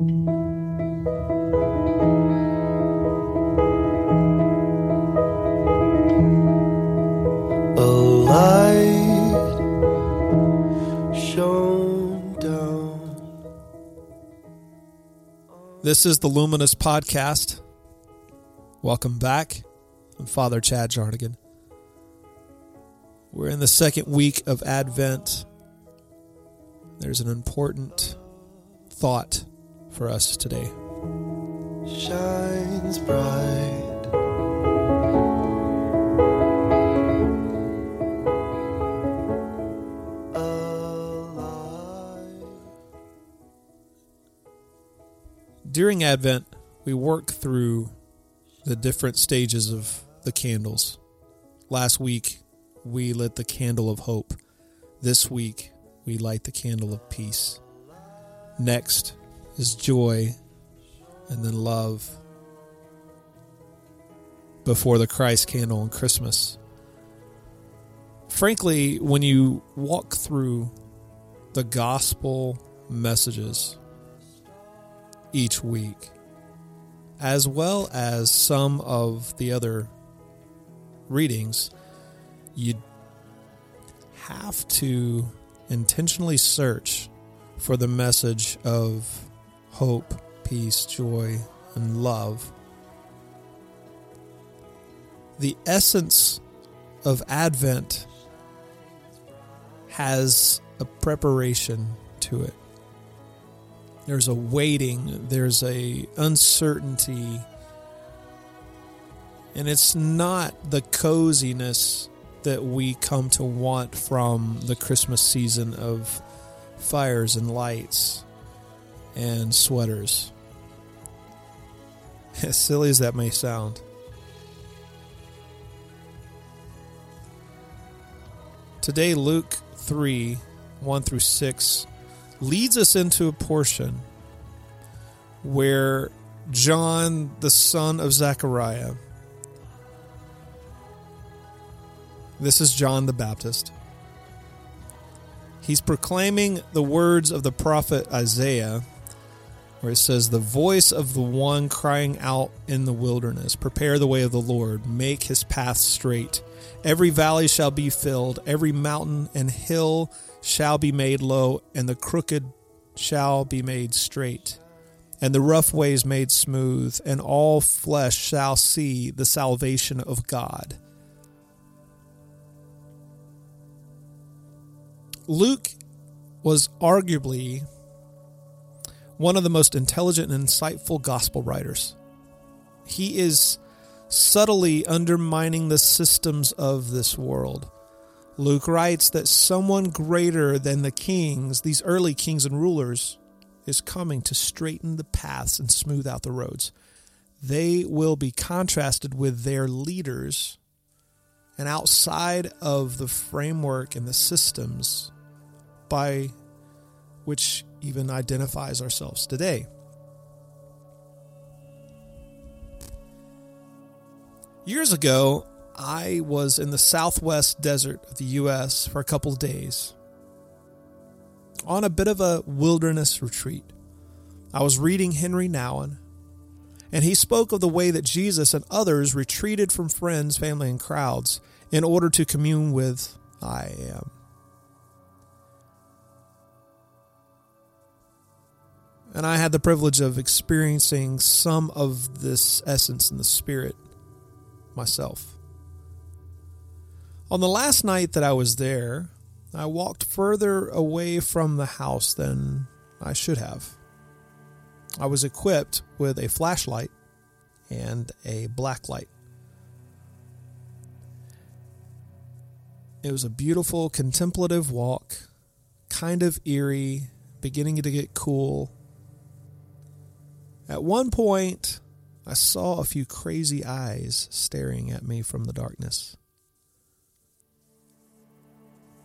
This is the Luminous Podcast. Welcome back. I'm Father Chad Jarnagin. We're in the second week of Advent. There's an important thought for us today. Shines bright. During Advent, we work through the different stages of the candles. Last week, we lit the candle of hope. This week, we light the candle of peace. Next is joy and then love before the Christ candle on Christmas. Frankly, when you walk through the gospel messages each week, as well as some of the other readings, you have to intentionally search for the message of hope, peace, joy, and love. The essence of Advent has a preparation to it. There's a waiting, there's a uncertainty, and it's not the coziness that we come to want from the Christmas season of fires and lights and sweaters. As silly as that may sound. Today, Luke 3 1 through 6 leads us into a portion where John, the son of Zechariah, this is John the Baptist, he's proclaiming the words of the prophet Isaiah, where it says, The voice of the one crying out in the wilderness, Prepare the way of the Lord, make his path straight. Every valley shall be filled, every mountain and hill shall be made low, and the crooked shall be made straight, and the rough ways made smooth, and all flesh shall see the salvation of God. Luke was arguably one of the most intelligent and insightful gospel writers. He is subtly undermining the systems of this world. Luke writes that someone greater than the kings, these early kings and rulers, is coming to straighten the paths and smooth out the roads. They will be contrasted with their leaders and outside of the framework and the systems by which even identifies ourselves today. Years ago, I was in the southwest desert of the U.S. for a couple days on a bit of a wilderness retreat. I was reading Henri Nouwen, and he spoke of the way that Jesus and others retreated from friends, family, and crowds in order to commune with I am. And I had the privilege of experiencing some of this essence in the spirit myself. On the last night that I was there, I walked further away from the house than I should have. I was equipped with a flashlight and a black light. It was a beautiful contemplative walk, kind of eerie, beginning to get cool. At one point, I saw a few crazy eyes staring at me from the darkness.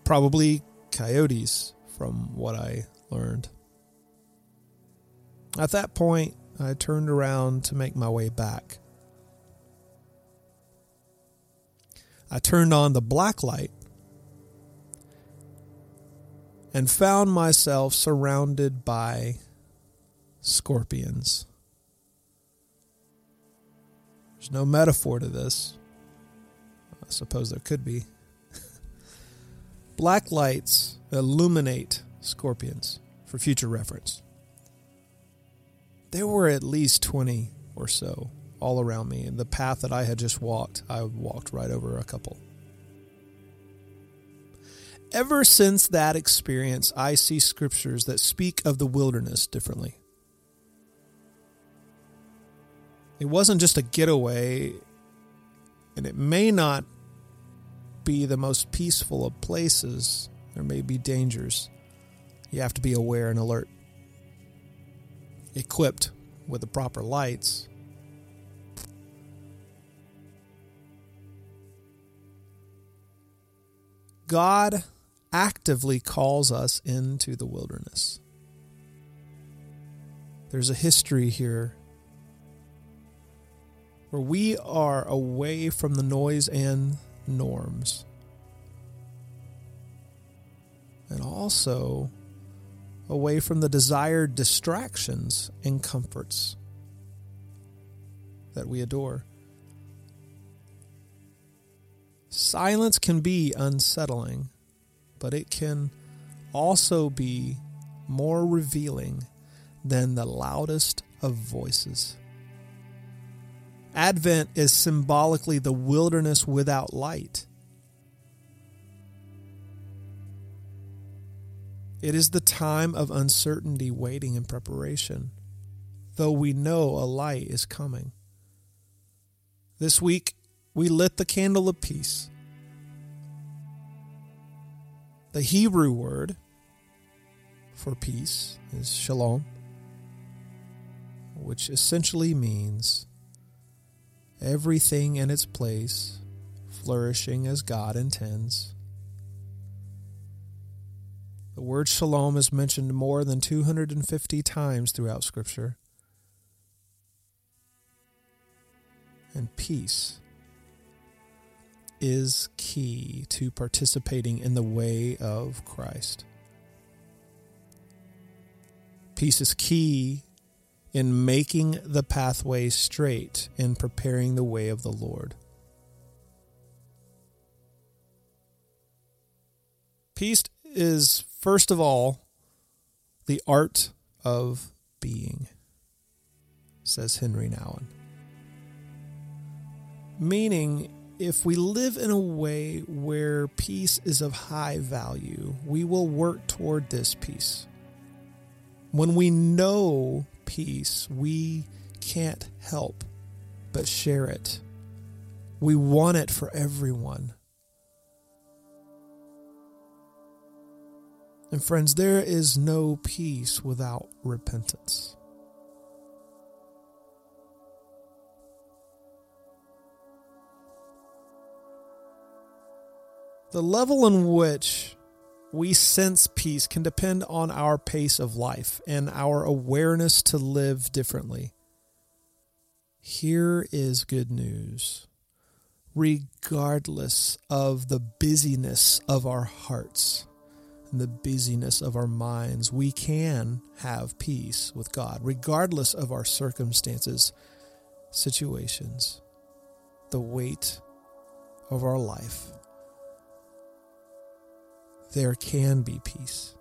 Probably coyotes, from what I learned. At that point, I turned around to make my way back. I turned on the black light and found myself surrounded by scorpions. There's no metaphor to this. I suppose there could be. Black lights illuminate scorpions for future reference. There were at least 20 or so all around me, and the path that I had just walked, I walked right over a couple. Ever since that experience, I see scriptures that speak of the wilderness differently. It wasn't just a getaway, and it may not be the most peaceful of places. There may be dangers. You have to be aware and alert. Equipped with the proper lights. God actively calls us into the wilderness. There's a history here where we are away from the noise and norms. And also away from the desired distractions and comforts that we adore. Silence can be unsettling, but it can also be more revealing than the loudest of voices. Advent is symbolically the wilderness without light. It is the time of uncertainty, waiting, and preparation, though we know a light is coming. This week, we lit the candle of peace. The Hebrew word for peace is shalom, which essentially means everything in its place, flourishing as God intends. The word shalom is mentioned more than 250 times throughout Scripture. And peace is key to participating in the way of Christ. Peace is key in making the pathway straight and preparing the way of the Lord. Peace is, first of all, the art of being, says Henri Nouwen. Meaning, if we live in a way where peace is of high value, we will work toward this peace. When we know peace, we can't help but share it. We want it for everyone. And friends, there is no peace without repentance. The level in which we sense peace can depend on our pace of life and our awareness to live differently. Here is good news. Regardless of the busyness of our hearts and the busyness of our minds, we can have peace with God, regardless of our circumstances, situations, the weight of our life there can be peace.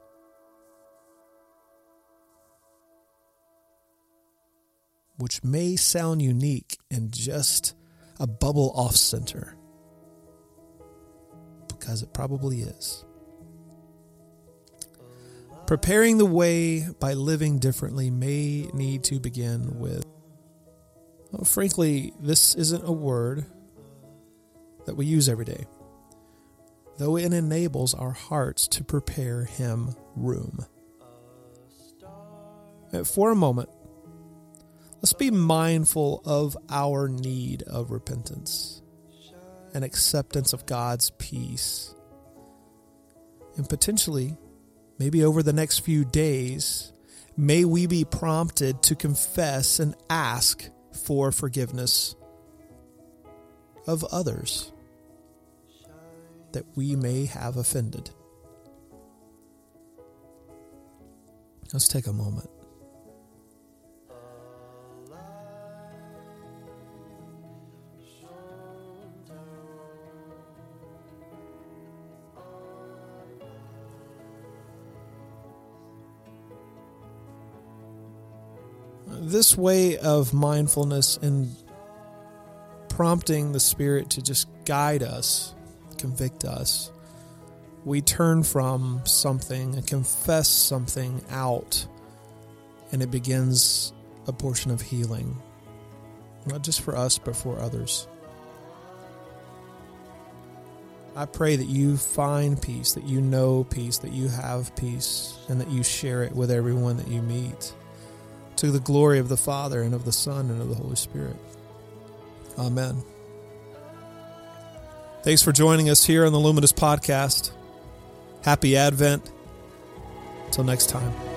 Which may sound unique and just a bubble off center, because it probably is. Preparing the way by living differently may need to begin with. Well, frankly, this isn't a word that we use every day though it enables our hearts to prepare Him room. Uh, for a moment, let's be mindful of our need of repentance and acceptance of God's peace. And potentially, maybe over the next few days, may we be prompted to confess and ask for forgiveness of others that we may have offended. Let's take a moment. This way of mindfulness and prompting the Spirit to just guide us convict us, we turn from something and confess something out, and it begins a portion of healing, not just for us, but for others. I pray that you find peace, that you know peace, that you have peace, and that you share it with everyone that you meet to the glory of the Father and of the Son and of the Holy Spirit. Amen. Thanks for joining us here on the Luminous Podcast. Happy Advent. Until next time.